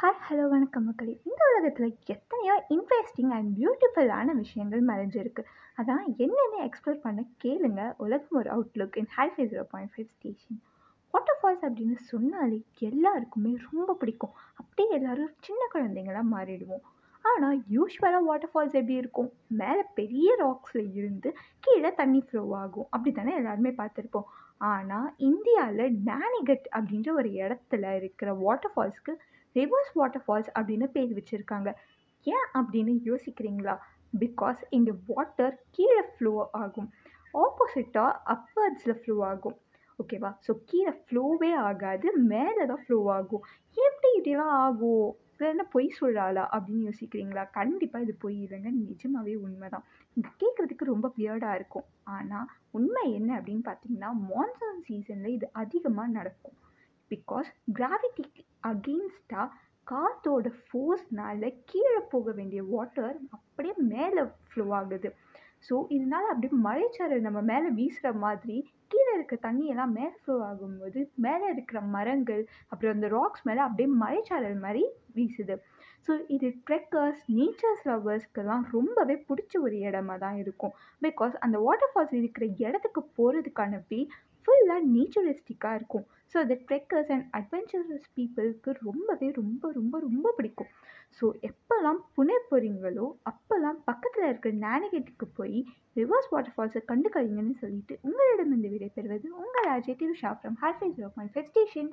Hi hello வணக்கம் மக்களே. இந்த உலகத்தில் எத்தனையோ இன்ட்ரெஸ்டிங் அண்ட் பியூட்டிஃபுல்லான விஷயங்கள் மறைஞ்சிருக்கு. அதான் என்னென்ன எக்ஸ்ப்ளோர் பண்ண கேளுங்க. உலகம் ஒரு outlook in high five zero point five station water falls அப்படின்னு சொன்னாலே எல்லாருக்குமே ரொம்ப பிடிக்கும். அப்படியே எல்லோரும் சின்ன குழந்தைங்களா மாறிடுவோம். ஆனால் யூஸ்வலாக வாட்டர் ஃபால்ஸ் எப்படி இருக்கும்? மேலே பெரிய ராக்ஸில் இருந்து கீழே தண்ணி ஃப்ளோ ஆகும். அப்படி தானே எல்லாருமே பார்த்துருப்போம். ஆனால் இந்தியாவில் நானிகட் அப்படின்ற ஒரு இடத்துல இருக்கிற வாட்டர் ஃபால்ஸ்க்கு ரிவர்ஸ் வாட்டர் ஃபால்ஸ் அப்படின்னு பேர் வச்சுருக்காங்க. ஏன் அப்படின்னு யோசிக்கிறீங்களா? பிகாஸ் இங்கே வாட்டர் கீழே ஃப்ளோ ஆகும். ஆப்போசிட்டாக அப்வர்ட்ஸில் ஃப்ளோ ஆகும். ஓகேவா ஸோ கீழே ஃப்ளோவே ஆகாது மேலே தான் ஃப்ளோ ஆகும். எப்படி இப்படிலாம் ஆகும்? என்ன பொய் சொல்கிறாளா அப்படின்னு யோசிக்கிறீங்களா? கண்டிப்பாக இது பொய். இல்லைங்க நிஜமாகவே உண்மை தான் இது கேட்குறதுக்கு ரொம்ப வியர்டாக இருக்கும். ஆனால் உண்மை என்ன அப்படின்னு பார்த்தீங்கன்னா மான்சூன் சீசனில் இது அதிகமாக நடக்கும். பிகாஸ் கிராவிட்டிக்கு அகெயின்ஸ்டாக காற்றோட ஃபோர்ஸ்னால் கீழே போக வேண்டிய வாட்டர் அப்படியே மேலே ஃப்ளோ ஆகுது. ஸோ இதனால் அப்படியே மழைச்சாரல் நம்ம மேலே வீசுகிற மாதிரி கீழே இருக்க தண்ணியெல்லாம் மேலே ஃப்ளோ ஆகும்போது மேலே இருக்கிற மரங்கள் அப்புறம் அந்த ராக்ஸ் மேலே அப்படியே மழைச்சாரல் மாதிரி வீசுது. ஸோ இது ட்ரெக்கர்ஸ் நேச்சர்ஸ் லவ்வர்ஸ்க்கெல்லாம் ரொம்பவே பிடிச்ச ஒரு இடமா தான் இருக்கும். பிகாஸ் அந்த வாட்டர் ஃபால்ஸ் இருக்கிற இடத்துக்கு போகிறதுக்கான வே ஃபுல்லாக நேச்சுரிஸ்டிக்காக இருக்கும். ஸோ அது ட்ரெக்கர்ஸ் அண்ட் அட்வென்ச்சரஸ் பீப்புளுக்கு ரொம்பவே ரொம்ப ரொம்ப ரொம்ப பிடிக்கும். ஸோ எப்போல்லாம் புனே போகிறீங்களோ அப்போல்லாம் பக்கத்தில் இருக்கிற நேனிகேட்டுக்கு போய் ரிவர்ஸ் வாட்டர் ஃபால்ஸை கண்டுக்காதீங்கன்னு சொல்லிட்டு உங்களிடம் இந்த பெறுவது உங்கள் அஜய் திரு ஷா ஃப்ரம் ஹார்ஃபை ஜீரோ பாயிண்ட் ஃபெஸ்டேஷன்